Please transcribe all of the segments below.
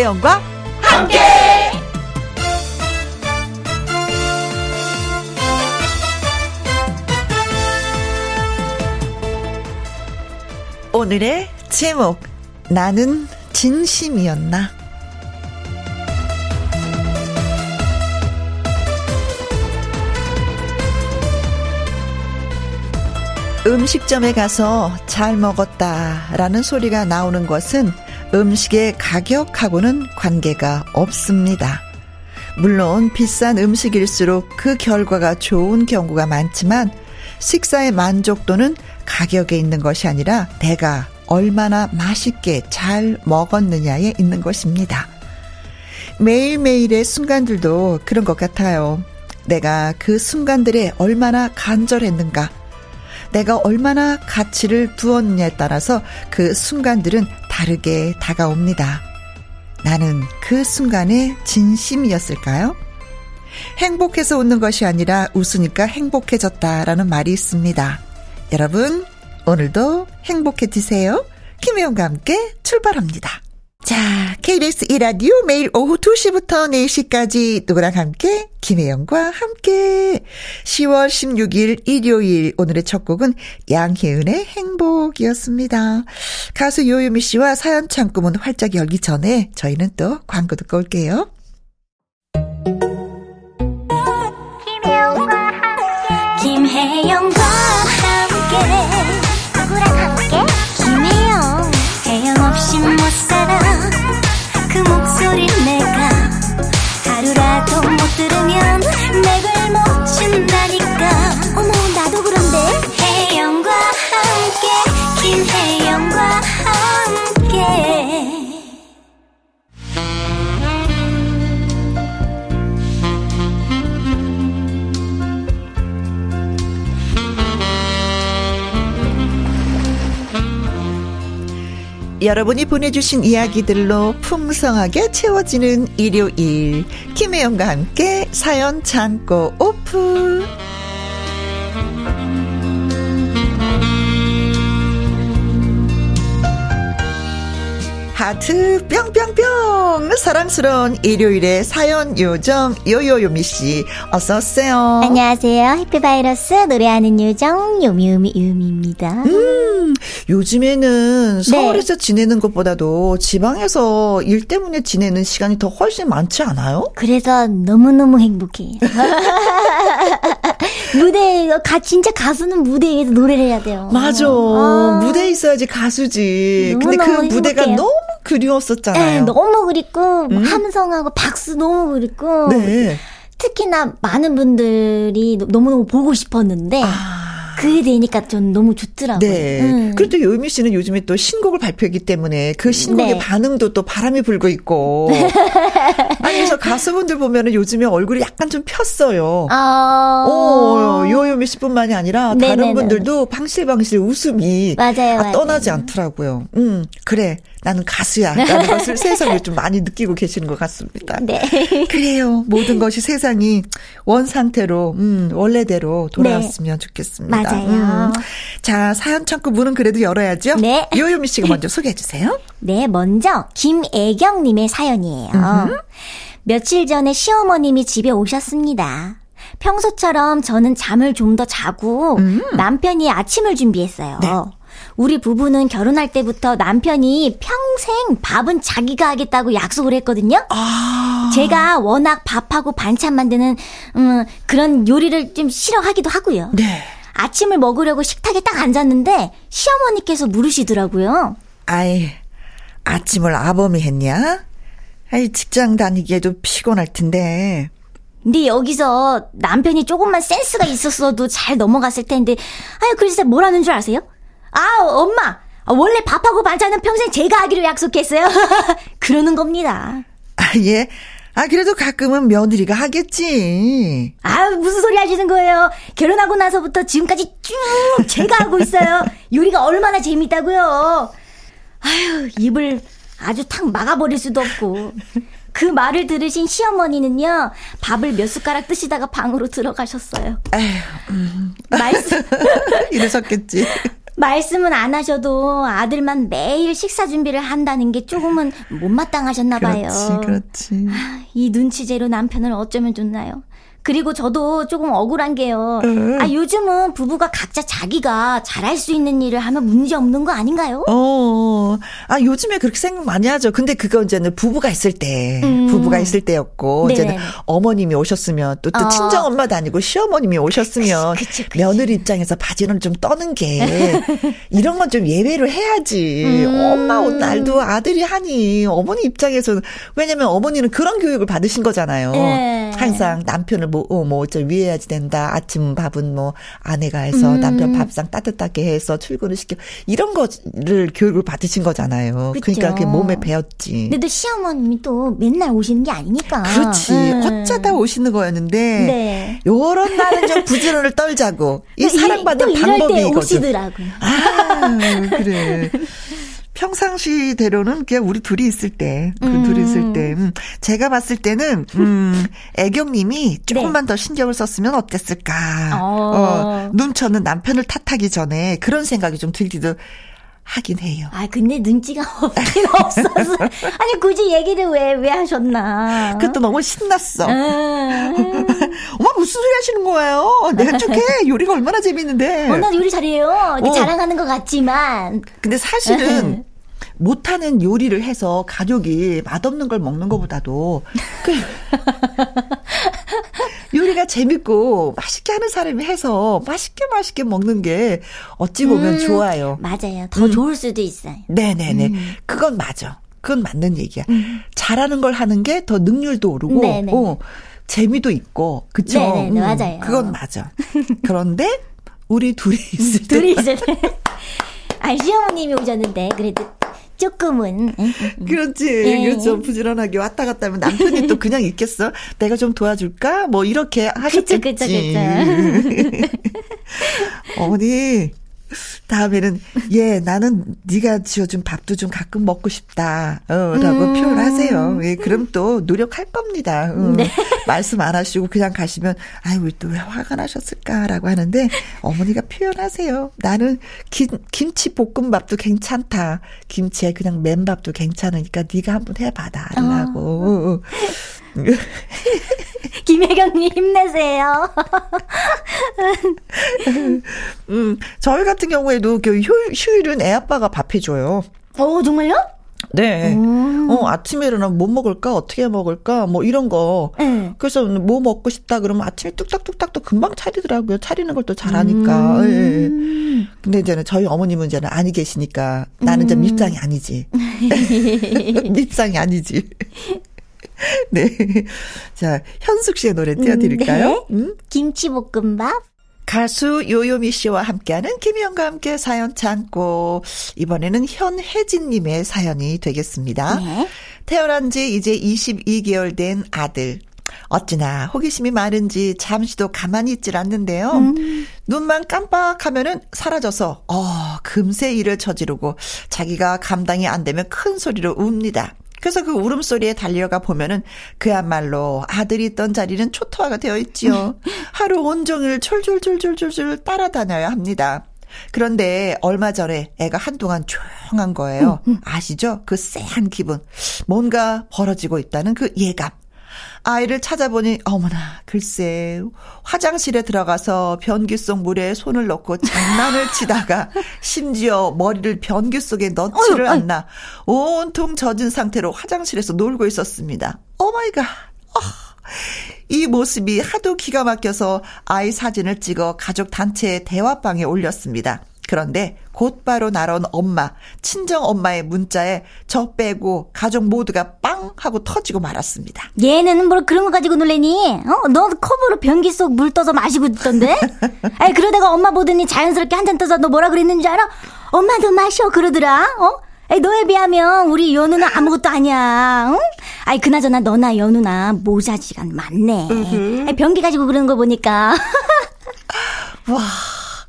김혜영과 함께. 오늘의 제목 나는 진심이었나 음식점에 가서 잘 먹었다라는 소리가 나오는 것은 음식의 가격하고는 관계가 없습니다. 물론 비싼 음식일수록 그 결과가 좋은 경우가 많지만 식사의 만족도는 가격에 있는 것이 아니라 내가 얼마나 맛있게 잘 먹었느냐에 있는 것입니다. 매일매일의 순간들도 그런 것 같아요. 내가 그 순간들에 얼마나 간절했는가, 내가 얼마나 가치를 두었느냐에 따라서 그 순간들은 다르게 다가옵니다. 나는 그 순간에 진심이었을까요? 행복해서 웃는 것이 아니라 웃으니까 행복해졌다라는 말이 있습니다. 여러분, 오늘도 행복해지세요. 김혜영과 함께 출발합니다. 자, KBS 이라디오 매일 오후 2시부터 4시까지 누구랑 함께 김혜영과 함께 10월 16일 일요일 오늘의 첫 곡은 양혜은의 행복이었습니다. 가수 요요미 씨와 사연 창구문 활짝 열기 전에 저희는 또 광고 듣고 올게요. 여러분이 보내주신 이야기들로 풍성하게 채워지는 일요일. 김혜영과 함께 사연 창고 오픈. 하트 뿅뿅뿅 사랑스러운 일요일의 사연 요정 요요요미 씨 어서 오세요. 안녕하세요. 해피바이러스 노래하는 요정 요미요미 요미입니다. 음 요즘에는 서울에서 네. 지내는 것보다도 지방에서 일 때문에 지내는 시간이 더 훨씬 많지 않아요? 그래서 너무너무 행복해요. 무대 가 진짜 가수는 무대 위에서 노래를 해야 돼요. 맞아. 아. 무대에 있어야지 가수지. 근데 그 무대가 행복해요. 너무 그리웠었잖아요. 네, 너무 그립고 음? 함성하고 박수 너무 그립고 네. 특히나 많은 분들이 너무너무 보고 싶었는데 아. 그게 되니까 전 너무 좋더라고요. 네. 음. 그리고 또 요미 씨는 요즘에 또 신곡을 발표했기 때문에 그 신곡의 네. 반응도 또 바람이 불고 있고. 아니, 그래서 가수분들 보면은 요즘에 얼굴이 약간 좀 폈어요. 아. 오, 요요미 씨뿐만이 아니라 네네네. 다른 분들도 방실방실 웃음이 맞아요, 아, 떠나지 맞아요. 않더라고요. 음, 그래. 나는 가수야. 라는 것을 세상에 좀 많이 느끼고 계시는 것 같습니다. 네. 그래요. 모든 것이 세상이 원 상태로, 음, 원래대로 돌아왔으면 네. 좋겠습니다. 맞아요. 음. 자, 사연 창구 문은 그래도 열어야죠. 네. 요요미 씨가 먼저 소개해 주세요. 네, 먼저 김애경님의 사연이에요. 음흠. 며칠 전에 시어머님이 집에 오셨습니다. 평소처럼 저는 잠을 좀 더 자고 음. 남편이 아침을 준비했어요. 네. 우리 부부는 결혼할 때부터 남편이 평생 밥은 자기가 하겠다고 약속을 했거든요. 아. 제가 워낙 밥하고 반찬 만드는 음, 그런 요리를 좀 싫어하기도 하고요. 네. 아침을 먹으려고 식탁에 딱 앉았는데 시어머니께서 물으시더라고요. 아이, 아침을 아범이 했냐? 아이, 직장 다니기에도 피곤할 텐데. 근데 여기서 남편이 조금만 센스가 있었어도 잘 넘어갔을 텐데, 아유, 글쎄 뭐라는 줄 아세요? 아, 엄마! 원래 밥하고 반찬은 평생 제가 하기로 약속했어요. 그러는 겁니다. 아, 예. 아, 그래도 가끔은 며느리가 하겠지. 아, 무슨 소리 하시는 거예요? 결혼하고 나서부터 지금까지 쭉 제가 하고 있어요. 요리가 얼마나 재밌다고요. 아유, 입을 아주 탁 막아버릴 수도 없고. 그 말을 들으신 시어머니는요, 밥을 몇 숟가락 드시다가 방으로 들어가셨어요. 에휴, 음. 말씀. 이러셨겠지. 말씀은 안 하셔도 아들만 매일 식사 준비를 한다는 게 조금은 못마땅하셨나 봐요. 그렇지, 그렇지. 아, 이 눈치제로 남편을 어쩌면 좋나요? 그리고 저도 조금 억울한 게요. 아, 요즘은 부부가 각자 자기가 잘할 수 있는 일을 하면 문제 없는 거 아닌가요? 어, 아, 요즘에 그렇게 생각 많이 하죠. 근데 그거 이제는 부부가 있을 때, 음. 부부가 있을 때였고, 네네. 이제는 어머님이 오셨으면, 또, 또 어. 친정 엄마도 아니고 시어머님이 오셨으면, 그치, 그치. 며느리 입장에서 바지는 좀 떠는 게, 이런 건 좀 예외를 해야지. 음. 엄마 온 날도 아들이 하니, 어머니 입장에서는, 왜냐면 어머니는 그런 교육을 받으신 거잖아요. 네. 항상 남편을 뭐, 어, 뭐, 좀 위해야지 된다. 아침 밥은 뭐, 아내가 해서 음. 남편 밥상 따뜻하게 해서 출근을 시켜. 이런 거를 교육을 받으신 거잖아요. 그쵸. 그러니까 그게 몸에 배웠지. 근데 또 시어머님이 또 맨날 오시는 게 아니니까. 그렇지. 음. 어쩌다 오시는 거였는데, 네. 요런 날은 좀 부지런을 떨자고. 이 사랑받는 방법이 이거죠. 오시더라고. 아, 그래. 평상시대로는 그냥 우리 둘이 있을 때, 그 음. 둘이 있을 때, 음, 제가 봤을 때는, 음, 애경님이 조금만 네. 더 신경을 썼으면 어땠을까. 어. 어, 눈쳐는 남편을 탓하기 전에 그런 생각이 좀 들기도 하긴 해요. 아, 근데 눈치가 없긴 없어서. 아니, 굳이 얘기를 왜, 왜 하셨나. 그것도 너무 신났어. 음. 엄마, 무슨 소리 하시는 거예요? 내가 쪽해. 요리가 얼마나 재밌는데. 어, 나 요리 잘해요. 어. 자랑하는 것 같지만. 근데 사실은 못하는 요리를 해서 가족이 맛없는 걸 먹는 것보다도 그 요리가 재밌고 맛있게 하는 사람이 해서 맛있게 맛있게 먹는 게 어찌 보면 음, 좋아요. 맞아요. 더 음. 좋을 수도 있어요. 네네네. 음. 그건 맞아. 그건 맞는 얘기야. 음. 잘하는 걸 하는 게 더 능률도 오르고, 네네. 어, 재미도 있고, 그쵸? 네네, 음, 맞아요. 그건 맞아. 그런데 우리 둘이 있을 때. 둘이 있을 때. 아, 시어머님이 오셨는데, 그래도 조금은. 그렇지. 예. 그렇죠. 부지런하게 왔다 갔다 하면 남편이 또 그냥 있겠어? 내가 좀 도와줄까? 뭐 이렇게 하셨겠지. 그쵸, 그쵸, 그쵸. 어머니, 다음에는 예 나는 네가 지어준 밥도 좀 가끔 먹고 싶다라고 어, 음. 표현하세요. 예, 그럼 또 노력할 겁니다. 음. 네. 말씀 안 하시고 그냥 가시면 아이고 또왜 화가 나셨을까라고 하는데 어머니가 표현하세요. 나는 김, 김치 볶음밥도 괜찮다. 김치에 그냥 맨밥도 괜찮으니까 네가 한번 해봐다라고. 어. 김혜경님 힘내세요. 음, 저희 같은 경우에도 그 휴, 휴일은 애 아빠가 밥 해줘요. 어, 정말요? 네. 음. 어, 아침에 일어나 뭐 먹을까? 어떻게 먹을까? 뭐 이런 거. 네. 그래서 뭐 먹고 싶다 그러면 아침에 뚝딱뚝딱 또 금방 차리더라고요. 차리는 걸 또 잘하니까. 음. 예, 예. 근데 이제는 저희 어머님은 이제는 아니 계시니까 나는 음. 이제 밉상이 아니지. 밉상이 아니지. 네. 자, 현숙 씨의 노래 띄워드릴까요? 네. 음? 김치볶음밥. 가수 요요미 씨와 함께하는 김희영과 함께 사연 참고 이번에는 현혜진님의 사연이 되겠습니다. 네. 태어난 지 이제 22개월 된 아들. 어찌나 호기심이 많은지 잠시도 가만히 있질 않는데요. 음. 눈만 깜빡하면은 사라져서 어 금세 일을 저지르고 자기가 감당이 안 되면 큰 소리로 웁니다. 그래서 그 울음소리에 달려가 보면은 그야말로 아들이 있던 자리는 초토화가 되어 있지요. 하루 온종일 졸졸졸졸졸졸 따라다녀야 합니다. 그런데 얼마 전에 애가 한동안 조용한 거예요. 아시죠? 그 쎄한 기분. 뭔가 벌어지고 있다는 그 예감. 아이를 찾아보니 어머나 글쎄 화장실에 들어가서 변기 속 물에 손을 넣고 장난을 치다가 심지어 머리를 변기 속에 넣지를 어휴, 않나 온통 젖은 상태로 화장실에서 놀고 있었습니다. Oh my god. 어. 이 모습이 하도 기가 막혀서 아이 사진을 찍어 가족 단체 대화방에 올렸습니다. 그런데 곧바로 날아온 엄마, 친정 엄마의 문자에 저 빼고 가족 모두가 빵 하고 터지고 말았습니다. 얘는 뭘 그런 거 가지고 놀래니? 어? 너 컵으로 변기 속 물 떠서 마시고 있던데? 아이 그러다가 엄마 보더니 자연스럽게 한 잔 떠서 너 뭐라 그랬는지 알아? 엄마도 마셔 그러더라. 어? 에이, 너에 비하면 우리 연우는 아무것도 아니야. 응? 아이 그나저나 너나 연우나 모자지가 많네. 아이, 변기 가지고 그러는 거 보니까. 와.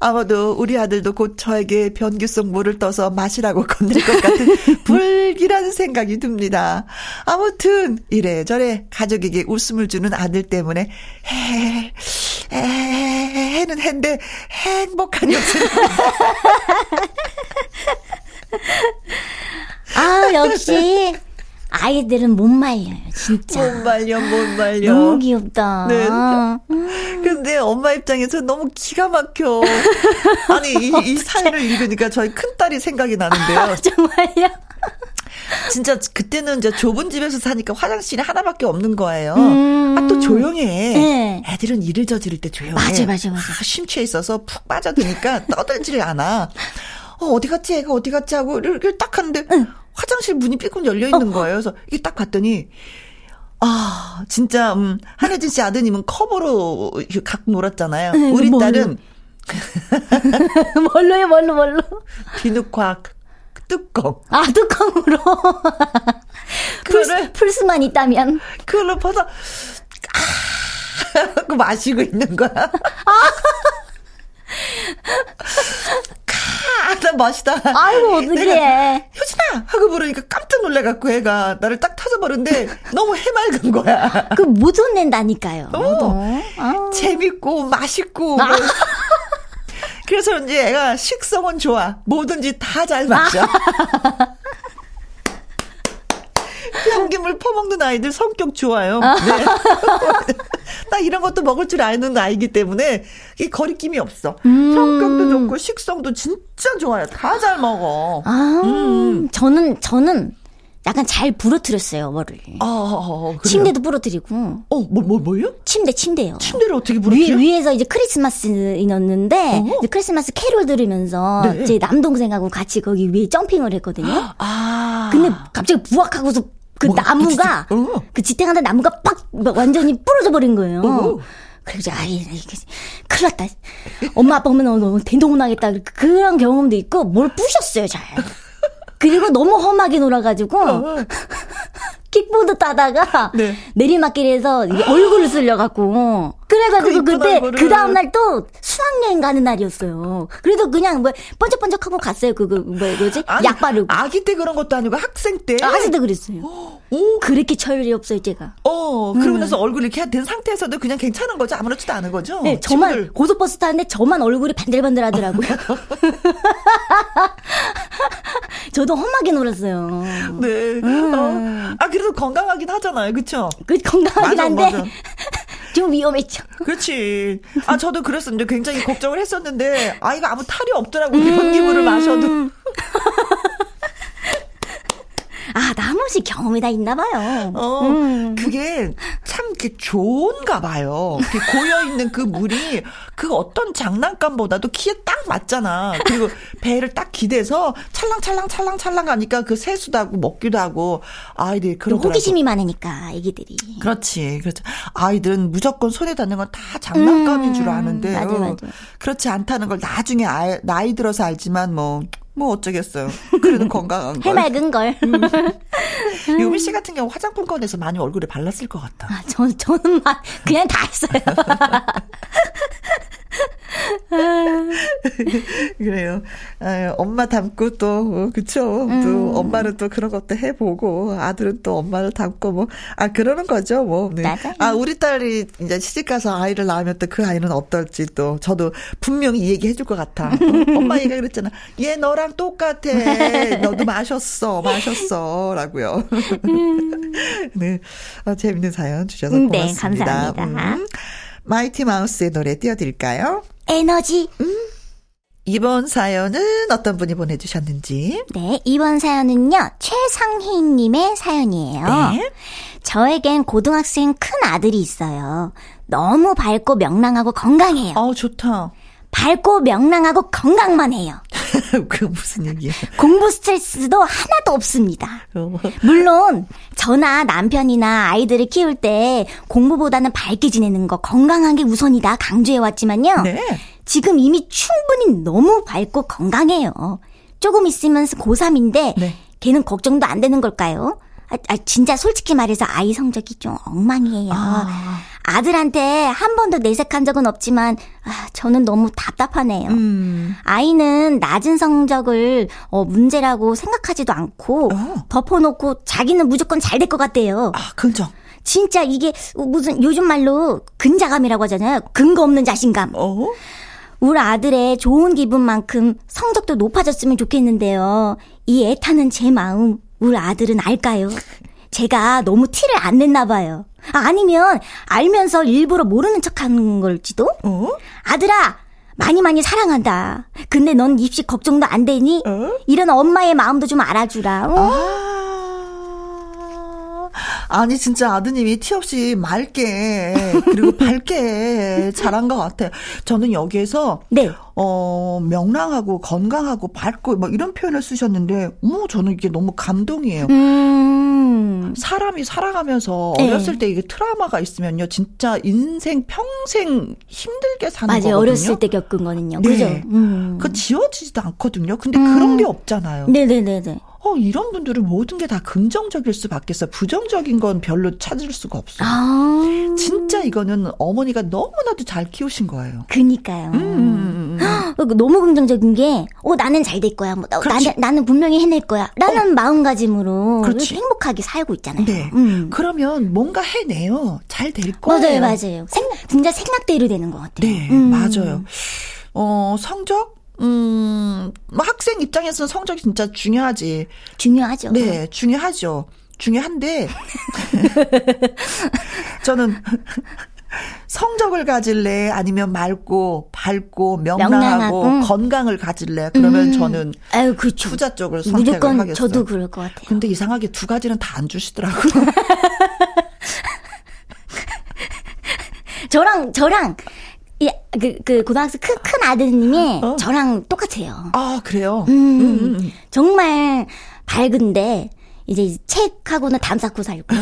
아마도 우리 아들도 곧 저에게 변기 속 물을 떠서 마시라고 건넬 것 같은 불길한 생각이 듭니다. 아무튼 이래저래 가족에게 웃음을 주는 아들 때문에 해 해는 해인데 행복한 요즘. 아, 역시. 아이들은 못 말려요, 진짜. 못 말려, 못 말려. 너무 귀엽다. 네. 근데 엄마 입장에서 너무 기가 막혀. 아니, 이, 이 사연을 읽으니까 저희 큰딸이 생각이 나는데요. 아, 정말요? 진짜 그때는 이제 좁은 집에서 사니까 화장실이 하나밖에 없는 거예요. 음. 아, 또 조용해. 네. 애들은 일을 저지를 때 조용해. 맞아, 맞아, 맞아. 아, 심취해 있어서 푹 빠져드니까 떠들지를 않아. 어, 어디 갔지? 애가 어디 갔지? 하고 이렇게 딱 하는데 응. 화장실 문이 삐끔 열려 있는 어. 거예요. 그래서 이게 딱 봤더니 아, 진짜, 음, 한혜진 씨 아드님은 커버로 갖고 놀았잖아요. 네, 우리 뭘로? 딸은. 뭘로요, 뭘로, 뭘로? 비누과 뚜껑. 아, 뚜껑으로. 그거를. 풀스 만 있다면. 그걸로 벗어, 아, 하고 마시고 있는 거야. 아. 나 맛있다. 아이고, 어떡해. 효진아! 하고 부르니까 깜짝 놀래갖고 애가 나를 딱 타져버렸는데 너무 해맑은 거야. 그못 혼낸다니까요. 어. 아. 재밌고, 맛있고. 아. 그래서 이제 애가 식성은 좋아. 뭐든지 다 잘 맞죠. 현기물 퍼먹는 아이들 성격 좋아요. 네. 나 이런 것도 먹을 줄 아는 아이기 때문에 이 거리낌이 없어. 음. 성격도 좋고 식성도 진짜 좋아요. 다 잘 먹어. 아, 음. 저는 저는 약간 잘 부러뜨렸어요, 뭐를. 아, 아, 아 침대도 부러뜨리고. 어, 뭐, 뭐, 뭐요? 침대, 침대요. 침대를 어떻게 부러뜨려? 위, 위에서 이제 크리스마스 넣었는데, 어? 이제 크리스마스 캐롤 들으면서, 네. 제 남동생하고 같이 거기 위에 점핑을 했거든요. 아. 근데 갑자기 부악하고서 그 뭐, 나무가 어. 그 지탱하는 나무가 빡 완전히 부러져 버린 거예요. 어. 그래서 아이 이게 큰일 났다. 엄마 아빠 오면 너무 대동나겠다. 그런 경험도 있고 뭘 부셨어요 잘. 그리고 너무 험하게 놀아가지고 어. 킥보드 타다가 네. 내리막길에서 얼굴을 쓸려갖고 그래가지고 그 그때 그 다음 날 또 수학여행 가는 날이었어요. 그래도 그냥 뭐 번쩍번쩍하고 갔어요. 그거 그, 뭐 뭐지? 아니, 약 바르고. 아기 때 그런 것도 아니고 학생 때. 아, 학생 때 그랬어요. 오. 그렇게 철이 없어요 제가. 어 그러고 나서 음. 얼굴 이렇게 된 상태에서도 그냥 괜찮은 거죠. 아무렇지도 않은 거죠. 네, 저만 친구들. 고속버스 타는데 저만 얼굴이 반들반들하더라고요. 저도 험하게 놀았어요. 네. 음. 어. 아 그래도 건강하긴 하잖아요, 그렇죠? 그 건강하긴 맞아, 한데. 맞아. 좀 위험했죠. 그렇지. 아, 저도 그랬었는데 굉장히 걱정을 했었는데, 아이가 아무 탈이 없더라고요. 음. 변기물을 마셔도. 아, 번씩 경험이 다 있나 봐요. 어, 음. 그게 참 이렇게 좋은가 봐요. 고여있는 그 물이 그 어떤 장난감보다도 키에 딱 맞잖아. 그리고 배를 딱 기대서 찰랑찰랑 찰랑찰랑 가니까 그 세수도 하고 먹기도 하고 아이들이 그러더라고. 호기심이 많으니까 애기들이. 그렇지. 그렇죠. 아이들은 무조건 손에 닿는 건 다 장난감인 음. 줄 아는데. 맞아, 맞아. 그렇지 않다는 걸 나중에 알, 나이 들어서 알지만 뭐 뭐 어쩌겠어요. 그래도 건강한 걸. 해맑은 걸. 음. 유미 씨 같은 경우 화장품 꺼내서 많이 얼굴에 발랐을 것 같다. 아, 저, 저는 막 그냥 다 했어요. 그래요. 아유, 엄마 닮고 또, 뭐, 그쵸. 음. 또 엄마는 또 그런 것도 해보고, 아들은 또 엄마를 닮고, 뭐, 아, 그러는 거죠, 뭐. 네. 맞아요. 아, 우리 딸이 이제 시집 가서 아이를 낳으면 또 그 아이는 어떨지 또, 저도 분명히 이 얘기 해줄 것 같아. 어, 엄마 얘기가 그랬잖아. 얘 너랑 똑같아. 너도 마셨어, 마셨어. 라고요. 음. 네. 아, 재밌는 사연 주셔서 네, 고맙습니다. 네, 감사합니다. 음. 마이티 마우스의 노래 띄워드릴까요? 에너지. 음. 이번 사연은 어떤 분이 보내주셨는지? 네, 이번 사연은요, 최상희님의 사연이에요. 네. 저에겐 고등학생 큰 아들이 있어요. 너무 밝고 명랑하고 건강해요. 어, 좋다. 밝고 명랑하고 건강만 해요. 그 무슨 얘기야? 공부 스트레스도 하나도 없습니다. 어. 물론 저나 남편이나 아이들을 키울 때 공부보다는 밝게 지내는 거 건강한 게 우선이다 강조해 왔지만요. 네. 지금 이미 충분히 너무 밝고 건강해요. 조금 있으면 고3인데 네. 걔는 걱정도 안 되는 걸까요? 아, 아, 진짜 솔직히 말해서 아이 성적이 좀 엉망이에요. 아. 아들한테 한 번도 내색한 적은 없지만 아, 저는 너무 답답하네요. 음. 아이는 낮은 성적을 어, 문제라고 생각하지도 않고 어. 덮어놓고 자기는 무조건 잘 될 것 같대요. 아, 그죠. 진짜 이게 무슨 요즘 말로 근자감이라고 하잖아요. 근거 없는 자신감. 어? 우리 아들의 좋은 기분만큼 성적도 높아졌으면 좋겠는데요. 이 애타는 제 마음 우리 아들은 알까요? 제가 너무 티를 안 냈나 봐요. 아, 아니면 알면서 일부러 모르는 척하는 걸지도? 어? 아들아, 많이 많이 사랑한다. 근데 넌 입시 걱정도 안 되니? 어? 이런 엄마의 마음도 좀 알아주라. 어? 아. 아니 진짜 아드님이 티 없이 맑게 그리고 밝게 잘한 것 같아요. 저는 여기에서 네. 어 명랑하고 건강하고 밝고 뭐 이런 표현을 쓰셨는데, 뭐 저는 이게 너무 감동이에요. 음. 사람이 살아가면서 네. 어렸을 때 이게 트라우마가 있으면요, 진짜 인생 평생 힘들게 사는 맞아요. 거거든요. 어렸을 때 겪은 거는요. 네. 그죠? 음. 그 지워지지도 않거든요. 근데 음. 그런 게 없잖아요. 네네네네. 어, 이런 분들은 모든 게 다 긍정적일 수밖에 없어. 부정적인 건 별로 찾을 수가 없어요. 아. 진짜 이거는 어머니가 너무나도 잘 키우신 거예요. 그니까요. 음, 음, 음, 음. 어, 너무 긍정적인 게, 어, 나는 잘 될 거야. 뭐, 나는, 나는 분명히 해낼 거야. 라는 어. 마음가짐으로 그렇지. 행복하게 살고 있잖아요. 네. 음. 그러면 뭔가 해내요. 잘 될 거예요. 맞아요, 맞아요. 생, 진짜 생각대로 되는 것 같아요. 네, 음. 맞아요. 어, 성적? 음, 뭐 학생 입장에서는 성적이 진짜 중요하지. 중요하죠. 네, 중요하죠. 중요한데, 저는 성적을 가질래? 아니면 맑고, 밝고, 명랑하고, 명랑하고. 건강을 가질래? 그러면 음. 저는 아유, 그쵸. 투자 쪽을 선택을 무조건 하겠어요. 저도 그럴 것 같아요. 근데 이상하게 두 가지는 다 안 주시더라고요. 저랑, 저랑, 예, 그, 그, 고등학생 큰, 큰 아드님이 어? 저랑 똑같아요. 아, 그래요? 음, 음, 음. 음. 정말 밝은데, 이제 책하고는 담 쌓고 살고.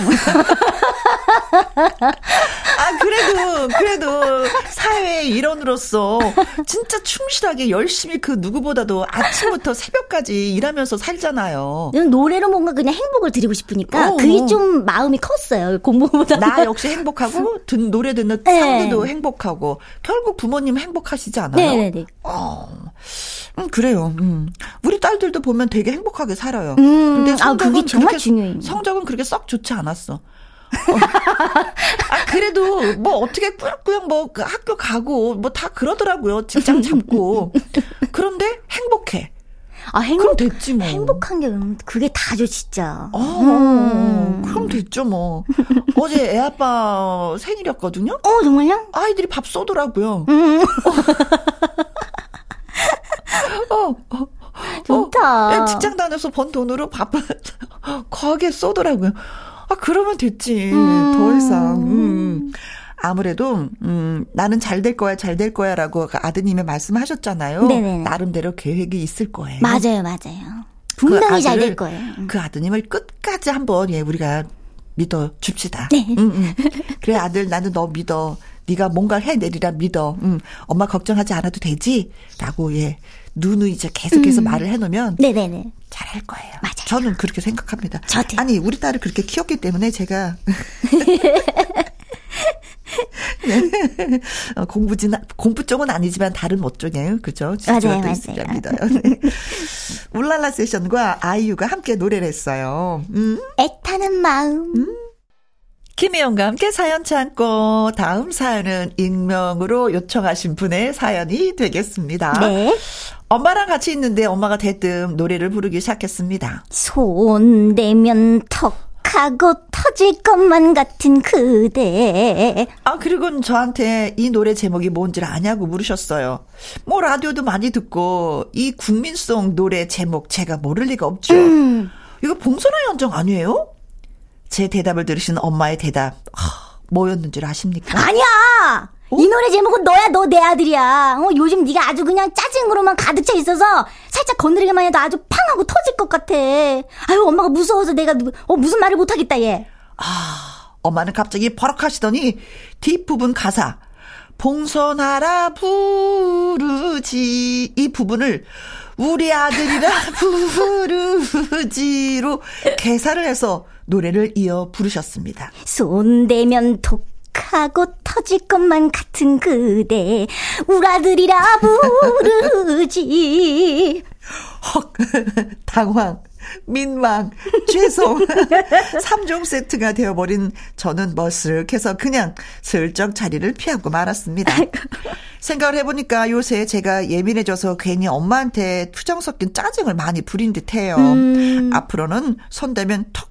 아, 그래도, 그래도 사회의 일원으로서 진짜 충실하게 열심히 그 누구보다도 아침부터 새벽까지 일하면서 살잖아요. 노래로 뭔가 그냥 행복을 드리고 싶으니까 어, 그게 어. 좀 마음이 컸어요. 공부보다. 나 역시 행복하고 듣, 노래 듣는 네. 상대도 행복하고 결국 부모님 행복하시지 않아요? 네네네. 네, 네. 어. 음, 그래요. 음. 우리 딸들도 보면 되게 행복하게 살아요. 음, 근데 아, 그게 정말 중요해요. 성적은 그렇게 썩 좋지 않았어. 아, 그래도 뭐 어떻게 꾸역꾸역 뭐그 학교 가고 뭐 다 그러더라고요. 직장 잡고. 그런데 행복해. 아, 행복, 그럼 됐지 뭐. 행복한 게 그게 다죠, 진짜. 어, 음. 그럼 됐죠, 뭐. 어제 애 아빠 생일이었거든요? 어, 정말요? 아이들이 밥 쏘더라고요. 음. 어, 어, 좋다. 어, 직장 다녀서 번 돈으로 밥을 거하게 쏘더라고요. 아, 그러면 됐지. 음. 더 이상. 음. 아무래도 음 나는 잘 될 거야 잘 될 거야라고 그 아드님의 말씀하셨잖아요. 네네. 나름대로 계획이 있을 거예요. 맞아요, 맞아요. 분명히 그 잘될 거예요. 음. 그 아드님을 끝까지 한번 예 우리가 믿어 줍시다. 네. 음, 음. 그래 아들 나는 너 믿어. 네가 뭔가 해내리라 믿어. 음, 엄마 걱정하지 않아도 되지?라고 예 누누이 이제 계속해서 음. 말을 해놓으면 네네네. 잘할 거예요. 맞아요. 저는 그렇게 생각합니다. 저도. 아니 우리 딸을 그렇게 키웠기 때문에 제가 네. 어, 공부진 공부 쪽은 아니지만 다른 못 쪽이에요. 그죠? 맞아요, 맞아요. 믿어요. 네. 울랄라 세션과 아이유가 함께 노래를 했어요. 음? 애타는 마음. 음? 김혜영과 함께 사연 참고 다음 사연은 익명으로 요청하신 분의 사연이 되겠습니다. 네. 엄마랑 같이 있는데 엄마가 대뜸 노래를 부르기 시작했습니다. 손 대면 턱 하고 터질 것만 같은 그대. 아, 그리고 저한테 이 노래 제목이 뭔지를 아냐고 물으셨어요. 뭐 라디오도 많이 듣고 이 국민송 노래 제목 제가 모를 리가 없죠. 음. 이거 봉선화 연정 아니에요? 제 대답을 들으신 엄마의 대답 하, 뭐였는 줄 아십니까? 아니야. 어? 이 노래 제목은 너야 너 내 아들이야. 어, 요즘 네가 아주 그냥 짜증으로만 가득 차 있어서 살짝 건드리기만 해도 아주 팡 하고 터질 것 같아. 아유 엄마가 무서워서 내가 어, 무슨 말을 못하겠다 얘. 아 엄마는 갑자기 버럭하시더니 뒷부분 가사 봉선하라 부르지 이 부분을 우리 아들이라 부르지로 개사를 해서 노래를 이어 부르셨습니다. 손대면 톡하고 터질 것만 같은 그대 우라들이라 부르지 헉 당황 민망, 죄송. 3종 세트가 되어버린 저는 머쓱해서 그냥 슬쩍 자리를 피하고 말았습니다. 생각을 해보니까 요새 제가 예민해져서 괜히 엄마한테 투정 섞인 짜증을 많이 부린 듯 해요. 음. 앞으로는 손 대면 톡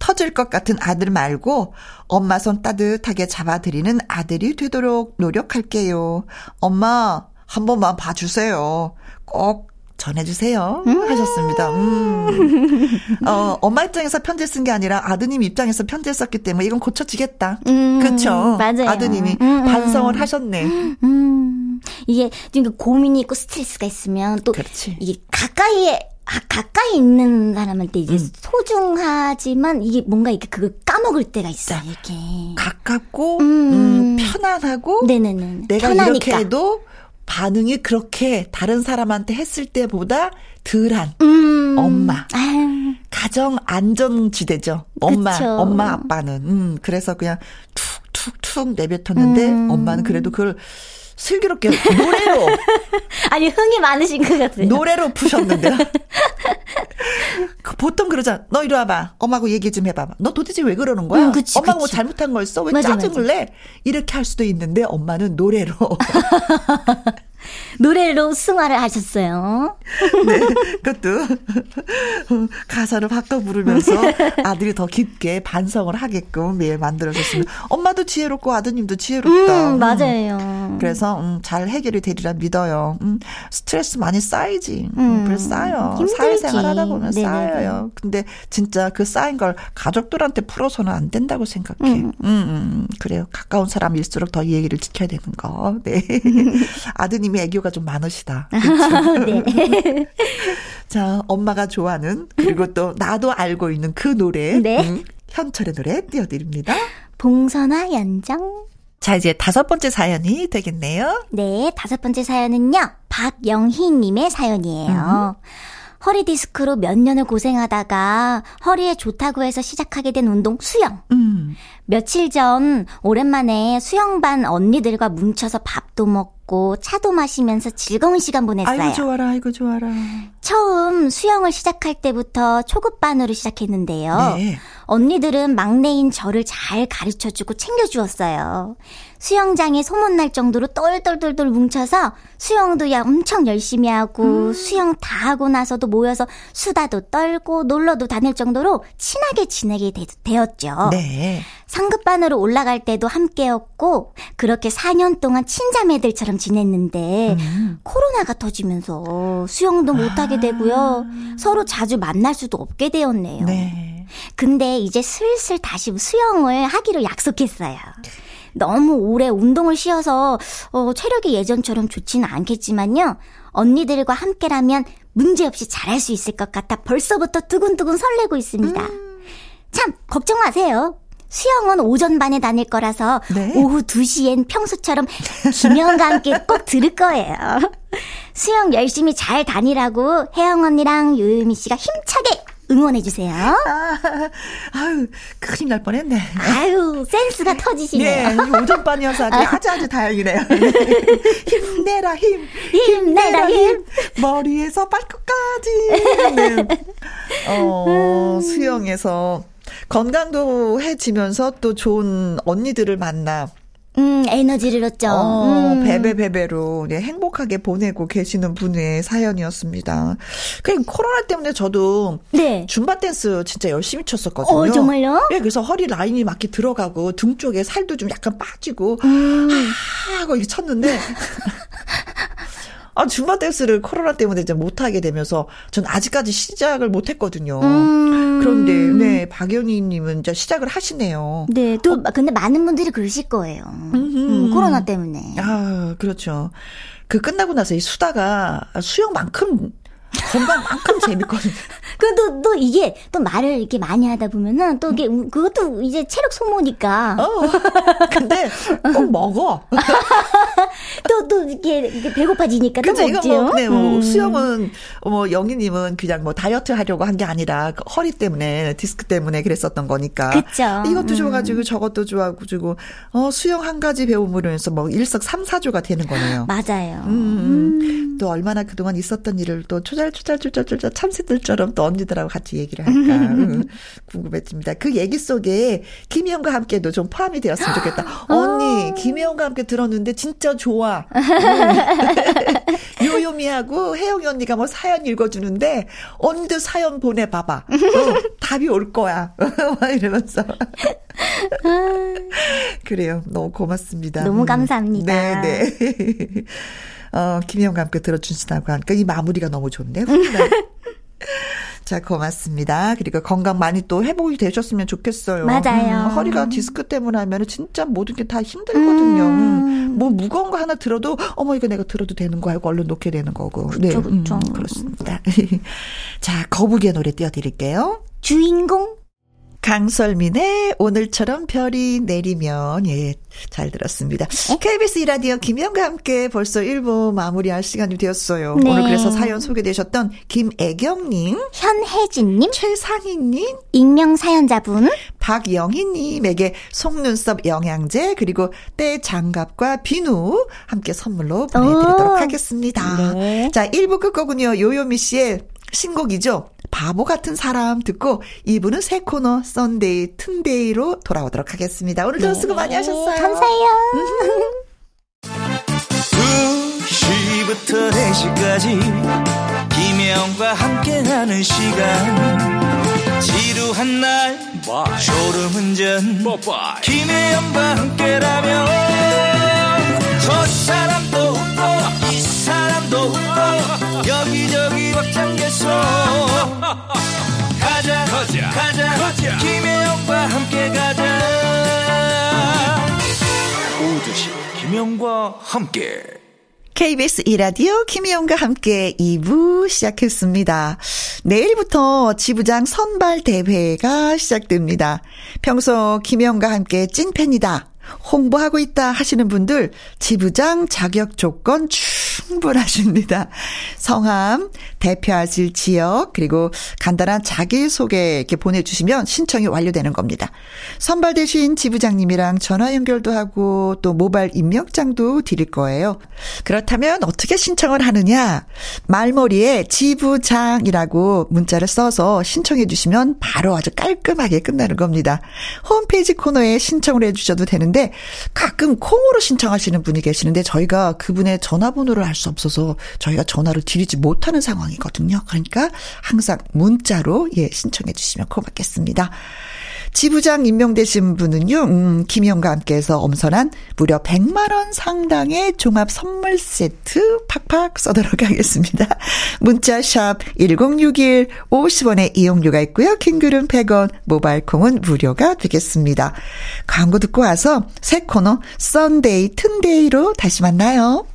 터질 것 같은 아들 말고 엄마 손 따뜻하게 잡아드리는 아들이 되도록 노력할게요. 엄마, 한 번만 봐주세요. 꼭 전해주세요. 음. 하셨습니다. 음. 어, 엄마 입장에서 편지 쓴 게 아니라 아드님 입장에서 편지를 썼기 때문에 이건 고쳐지겠다. 음. 그쵸? 맞아요. 아드님이 음, 음. 반성을 하셨네. 음. 이게 고민이 있고 스트레스가 있으면 또 그렇지. 이게 가까이에 아, 가까이 있는 사람한테 이제 음. 소중하지만 이게 뭔가 이렇게 그걸 까먹을 때가 있어 요. 이렇게 가깝고 음. 음, 편안하고 네네네. 내가 편하니까. 이렇게 해도 반응이 그렇게 다른 사람한테 했을 때보다 덜한 음. 엄마. 아유. 가정 안전지대죠. 엄마, 그쵸. 엄마 아빠는. 음, 그래서 그냥 툭툭툭 내뱉었는데 음. 엄마는 그래도 그걸 슬기롭게 노래로 아니 흥이 많으신 것 같아요. 노래로 푸셨는데요. 그 보통 그러잖아. 너 이리 와봐. 엄마하고 얘기 좀 해봐봐. 너 도대체 왜 그러는 거야? 음, 그치, 엄마가 뭐 그치. 뭐 잘못한 거 있어? 왜 맞아, 짜증을 맞아. 내? 이렇게 할 수도 있는데 엄마는 노래로. 노래로 승화를 하셨어요. 네, 그것도 가사를 바꿔 부르면서 아들이 더 깊게 반성을 하게끔 매일 만들어줬습니다. 엄마도 지혜롭고 아드님도 지혜롭다. 음, 맞아요. 그래서 음, 잘 해결이 되리라 믿어요. 음, 스트레스 많이 쌓이지. 음, 음 그래 쌓여. 힘들지. 사회생활 하다 보면 네네네. 쌓여요. 근데 진짜 그 쌓인 걸 가족들한테 풀어서는 안 된다고 생각해. 음, 음, 음 그래요. 가까운 사람일수록 더 이 얘기를 지켜야 되는 거. 네. 아드님 아 님이 애교가 좀 많으시다. 네. 자, 엄마가 좋아하는 그리고 또 나도 알고 있는 그 노래. 네. 음, 현철의 노래 띄워드립니다. 봉선화 연정. 자, 이제 다섯 번째 사연이 되겠네요. 네, 다섯 번째 사연은요. 박영희님의 사연이에요. 음. 허리 디스크로 몇 년을 고생하다가 허리에 좋다고 해서 시작하게 된 운동 수영. 음. 며칠 전 오랜만에 수영반 언니들과 뭉쳐서 밥도 먹고 차도 마시면서 즐거운 시간 보냈어요. 아이고 좋아라, 아이고 좋아라. 처음 수영을 시작할 때부터 초급반으로 시작했는데요. 네. 언니들은 막내인 저를 잘 가르쳐주고 챙겨주었어요. 수영장에 소문날 정도로 똘똘똘똘 뭉쳐서 수영도 야 엄청 열심히 하고 음. 수영 다 하고 나서도 모여서 수다도 떨고 놀러도 다닐 정도로 친하게 지내게 되, 되었죠. 네. 상급반으로 올라갈 때도 함께였고 그렇게 4년 동안 친자매들처럼 지냈는데 음. 코로나가 터지면서 수영도 못 하게 아. 되고요. 서로 자주 만날 수도 없게 되었네요. 네. 근데 이제 슬슬 다시 수영을 하기로 약속했어요. 너무 오래 운동을 쉬어서 어, 체력이 예전처럼 좋지는 않겠지만요. 언니들과 함께라면 문제없이 잘할 수 있을 것 같아 벌써부터 두근두근 설레고 있습니다. 음. 참 걱정 마세요. 수영은 오전반에 다닐 거라서 네. 오후 2시엔 평소처럼 김영과 함께 꼭 들을 거예요. 수영 열심히 잘 다니라고 혜영 언니랑 요유미 씨가 힘차게 응원해주세요. 아, 아유, 큰일 날 뻔했네. 아유, 센스가 터지시네요. 네, 오전반이어서 아주 아주 다행이네요. 힘내라, 힘. 힘내라, 힘. 머리에서 발끝까지. 네. 어, 수영에서 건강도 해지면서 또 좋은 언니들을 만나. 음, 에너지를 얻죠. 어, 음. 베베베베로 네, 행복하게 보내고 계시는 분의 사연이었습니다. 그 코로나 때문에 저도 네. 줌바 댄스 진짜 열심히 췄었거든요. 어, 정말요? 예, 그래서 허리 라인이 막 이렇게 들어가고 등 쪽에 살도 좀 약간 빠지고 음. 하고 이렇게 쳤는데 아, 줌바 댄스를 코로나 때문에 이제 못하게 되면서 전 아직까지 시작을 못했거든요. 음. 그런데, 네, 박연희 님은 이제 시작을 하시네요. 네, 또, 어. 근데 많은 분들이 그러실 거예요. 음, 코로나 때문에. 아, 그렇죠. 그 끝나고 나서 이 수다가 수영만큼 건강만큼 재밌거든요. 그또 또 이게 또 말을 이렇게 많이 하다 보면은 또 이게 그것도 이제 체력 소모니까. 어. 근데 꼭 먹어. 또또 이렇게, 이렇게 배고파지니까 또 먹죠. 이거 뭐, 네, 뭐 음. 수영은 뭐 영희님은 그냥 뭐 다이어트 하려고 한 게 아니라 그 허리 때문에 디스크 때문에 그랬었던 거니까. 그죠. 이것도 음. 좋아가지고 저것도 좋아가지고 어 수영 한 가지 배움으로 해서 뭐 일석삼사조가 되는 거네요. 맞아요. 음, 음. 또 얼마나 그동안 있었던 일을 또 초장 쪼잘쪼잘쪼잘쪼잘 참새들처럼 또 언니들하고 같이 얘기를 할까 음, 궁금해집니다. 그 얘기 속에 김희영과 함께도 좀 포함이 되었으면 좋겠다. 언니 김희영과 함께 들었는데 진짜 좋아. 음. 요요미하고 혜영이 언니가 뭐 사연 읽어주는데 언니도 사연 보내봐봐. 어, 답이 올 거야. 이러면서. 그래요. 너무 고맙습니다. 너무 감사합니다. 네, 네. 어, 김희영과 함께 들어주신다고 하니까 이 마무리가 너무 좋네요. 자, 고맙습니다. 그리고 건강 많이 또 회복이 되셨으면 좋겠어요. 맞아요. 음, 허리가 디스크 때문에 하면 진짜 모든 게 다 힘들거든요. 음. 음. 뭐 무거운 거 하나 들어도 어머 이거 내가 들어도 되는 거 알고 얼른 놓게 되는 거고. 그쵸, 네, 그쵸. 음, 그렇습니다. 자, 거북이의 노래 띄워드릴게요. 주인공 강설민의 오늘처럼 별이 내리면 예, 잘 들었습니다. 네? KBS 이라디오 김영과 함께 벌써 1부 마무리할 시간이 되었어요. 네. 오늘 그래서 사연 소개되셨던 김애경님, 현혜진님, 최상희님, 익명 사연자분, 박영희님에게 속눈썹 영양제 그리고 때 장갑과 비누 함께 선물로 보내드리도록 오. 하겠습니다. 네. 자, 1부 끝곡은요 요요미 씨의 신곡이죠. 바보 같은 사람 듣고 2부는 새 코너 Sunday 튼데이로 돌아오도록 하겠습니다. 오늘도 네. 수고 많이 하셨어요. 감사해요. 2시부터 4시까지 김혜영과 함께하는 시간 지루한 날 Bye. 졸음운전 Bye. 김혜영과 함께라면 저 사람도 웃고 이 사람도 웃고 여기 가자 가자 가자. 김혜영과 함께 가자 오두시 김혜영과 함께 KBS 이라디오 김희영과 함께 2부 시작했습니다. 내일부터 지부장 선발 대회가 시작됩니다. 평소 김희영과 함께 찐팬이다. 홍보하고 있다 하시는 분들 지부장 자격 조건 충분하십니다. 성함, 대표하실 지역, 그리고 간단한 자기소개 이렇게 보내주시면 신청이 완료되는 겁니다. 선발되신 지부장님이랑 전화 연결도 하고 또 모바일 입력장도 드릴 거예요. 그렇다면 어떻게 신청을 하느냐? 말머리에 지부장이라고 문자를 써서 신청해 주시면 바로 아주 깔끔하게 끝나는 겁니다. 홈페이지 코너에 신청을 해 주셔도 되는데 가끔 콩으로 신청하시는 분이 계시는데 저희가 그분의 전화번호를 알 수 없어서 저희가 전화를 드리지 못하는 상황이거든요. 그러니까 항상 문자로 예 신청해 주시면 고맙겠습니다. 지부장 임명되신 분은요, 음, 김혜영과 함께해서 엄선한 무려 100만 원 상당의 종합 선물 세트 팍팍 써도록 하겠습니다. 문자샵 1061 50원의 이용료가 있고요. 긴 글은 100원, 모바일 콩은 무료가 되겠습니다. 광고 듣고 와서 새 코너 Sunday 튼데이로 다시 만나요.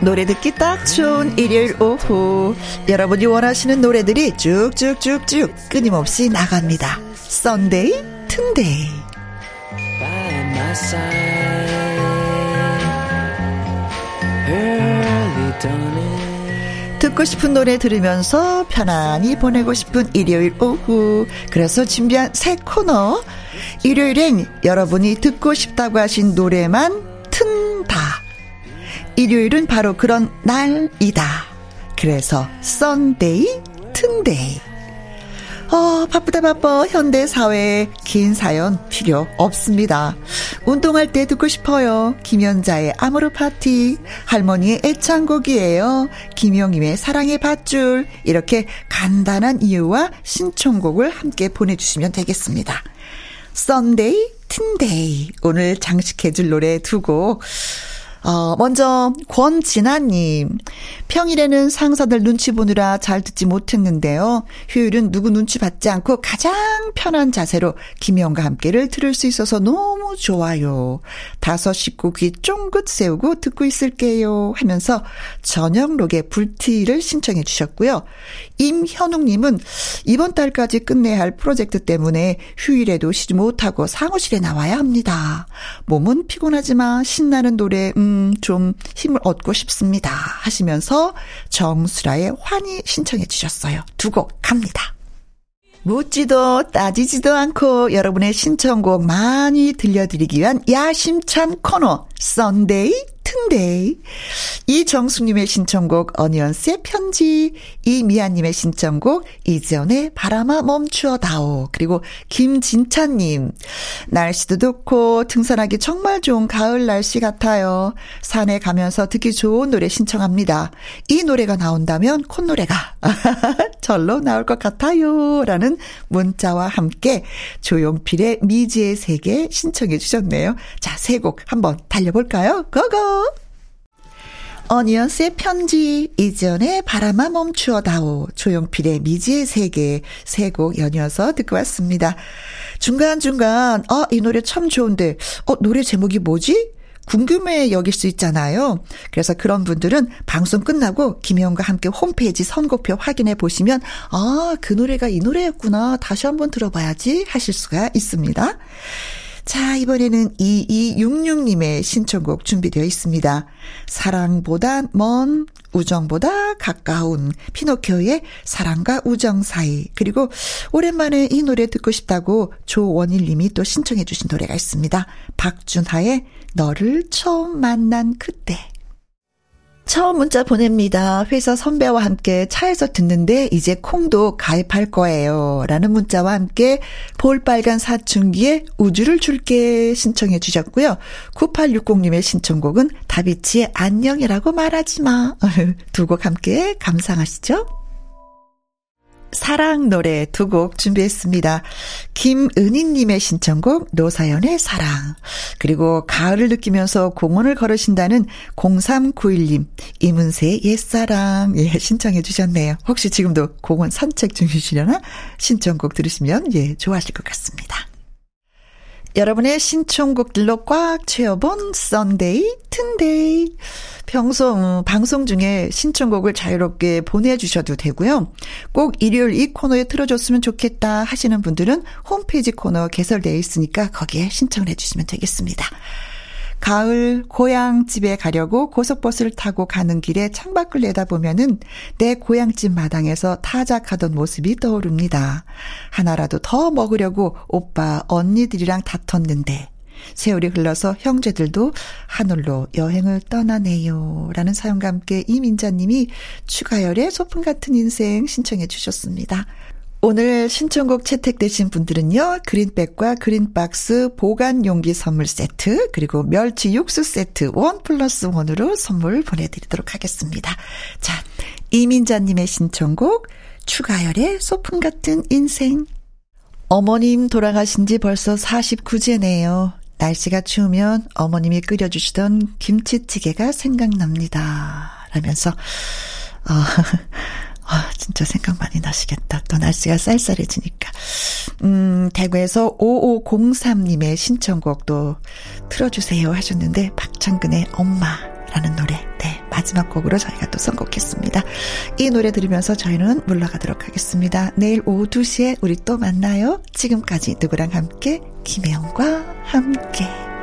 노래 듣기 딱 좋은 일요일 오후. 여러분이 원하시는 노래들이 쭉쭉쭉쭉 끊임없이 나갑니다. Sunday 튼데이 듣고 싶은 노래 들으면서 편안히 보내고 싶은 일요일 오후 그래서 준비한 새 코너 일요일엔 여러분이 듣고 싶다고 하신 노래만 튼다 일요일은 바로 그런 날이다. 그래서 Sunday, 튼데이. 어, 바쁘다 바빠 현대 사회에 긴 사연 필요 없습니다. 운동할 때 듣고 싶어요. 김연자의 아모르 파티, 할머니의 애창곡이에요. 김영임의 사랑의 밧줄. 이렇게 간단한 이유와 신청곡을 함께 보내주시면 되겠습니다. Sunday, 튼데이. 오늘 장식해줄 노래 두 곡 어, 먼저 권진아님 평일에는 상사들 눈치 보느라 잘 듣지 못했는데요. 휴일은 누구 눈치 받지 않고 가장 편한 자세로 김영과 함께를 들을 수 있어서 너무 좋아요. 다섯 식구 귀 쫑긋 세우고 듣고 있을게요. 하면서 저녁록의 불티를 신청해 주셨고요. 임현웅님은 이번 달까지 끝내야 할 프로젝트 때문에 휴일에도 쉬지 못하고 사무실에 나와야 합니다. 몸은 피곤하지만 신나는 노래, 음, 음, 좀 힘을 얻고 싶습니다. 하시면서 정수라의 환희 신청해 주셨어요. 두 곡 갑니다. 묻지도 따지지도 않고 여러분의 신청곡 많이 들려드리기 위한 야심찬 코너 Sunday 튼데이 이정숙님의 신청곡 어니언스의 편지. 이미아님의 신청곡 이지연의 바람아 멈추어다오. 그리고 김진찬님 날씨도 좋고 등산하기 정말 좋은 가을 날씨 같아요. 산에 가면서 듣기 좋은 노래 신청합니다. 이 노래가 나온다면 콧노래가 절로 나올 것 같아요. 라는 문자와 함께 조용필의 미지의 세계 신청해 주셨네요. 자 세 곡 한번 달려볼까요? 고고 어니언스의 편지, 이전의 바람아 멈추어다오, 조용필의 미지의 세계 세 곡 연이어서 듣고 왔습니다. 중간중간 어, 이 노래 참 좋은데 어, 노래 제목이 뭐지? 궁금해 여길 수 있잖아요. 그래서 그런 분들은 방송 끝나고 김혜영과 함께 홈페이지 선곡표 확인해 보시면 아, 그 노래가 이 노래였구나. 다시 한번 들어봐야지 하실 수가 있습니다. 자, 이번에는 2266님의 신청곡 준비되어 있습니다. 사랑보다 먼, 우정보다 가까운 피노키오의 사랑과 우정 사이. 그리고 오랜만에 이 노래 듣고 싶다고 조원일 님이 또 신청해 주신 노래가 있습니다. 박준하의 너를 처음 만난 그때. 처음 문자 보냅니다. 회사 선배와 함께 차에서 듣는데 이제 콩도 가입할 거예요. 라는 문자와 함께 볼빨간 사춘기에 우주를 줄게 신청해 주셨고요. 9860님의 신청곡은 다비치의 안녕이라고 말하지 마. 두 곡 함께 감상하시죠. 사랑 노래 두 곡 준비했습니다. 김은희님의 신청곡 노사연의 사랑 그리고 가을을 느끼면서 공원을 걸으신다는 0391님 이문세의 옛사랑 예 신청해 주셨네요. 혹시 지금도 공원 산책 중이시려나 신청곡 들으시면 예 좋아하실 것 같습니다. 여러분의 신청곡들로 꽉 채워본 Sunday 튼데이 평소 음, 방송 중에 신청곡을 자유롭게 보내주셔도 되고요. 꼭 일요일 이 코너에 틀어줬으면 좋겠다 하시는 분들은 홈페이지 코너 개설되어 있으니까 거기에 신청을 해주시면 되겠습니다. 가을 고향 집에 가려고 고속버스를 타고 가는 길에 창밖을 내다보면은 내 고향집 마당에서 타작하던 모습이 떠오릅니다. 하나라도 더 먹으려고 오빠, 언니들이랑 다퉜는데 세월이 흘러서 형제들도 하늘로 여행을 떠나네요. 라는 사연과 함께 이민자님이 추가열의 소풍 같은 인생 신청해 주셨습니다. 오늘 신청곡 채택되신 분들은요, 그린백과 그린박스 보관 용기 선물 세트, 그리고 멸치 육수 세트 원 플러스 원으로 선물 보내드리도록 하겠습니다. 자, 이민자님의 신청곡, 추가열의 소풍 같은 인생. 어머님 돌아가신 지 벌써 49제네요. 날씨가 추우면 어머님이 끓여주시던 김치찌개가 생각납니다. 라면서, 어, 아, 진짜 생각 많이 나시겠다. 또 날씨가 쌀쌀해지니까. 음, 대구에서 5503님의 신청곡도 틀어주세요 하셨는데, 박창근의 엄마라는 노래. 네, 마지막 곡으로 저희가 또 선곡했습니다. 이 노래 들으면서 저희는 물러가도록 하겠습니다. 내일 오후 2시에 우리 또 만나요. 지금까지 누구랑 함께, 김혜영과 함께.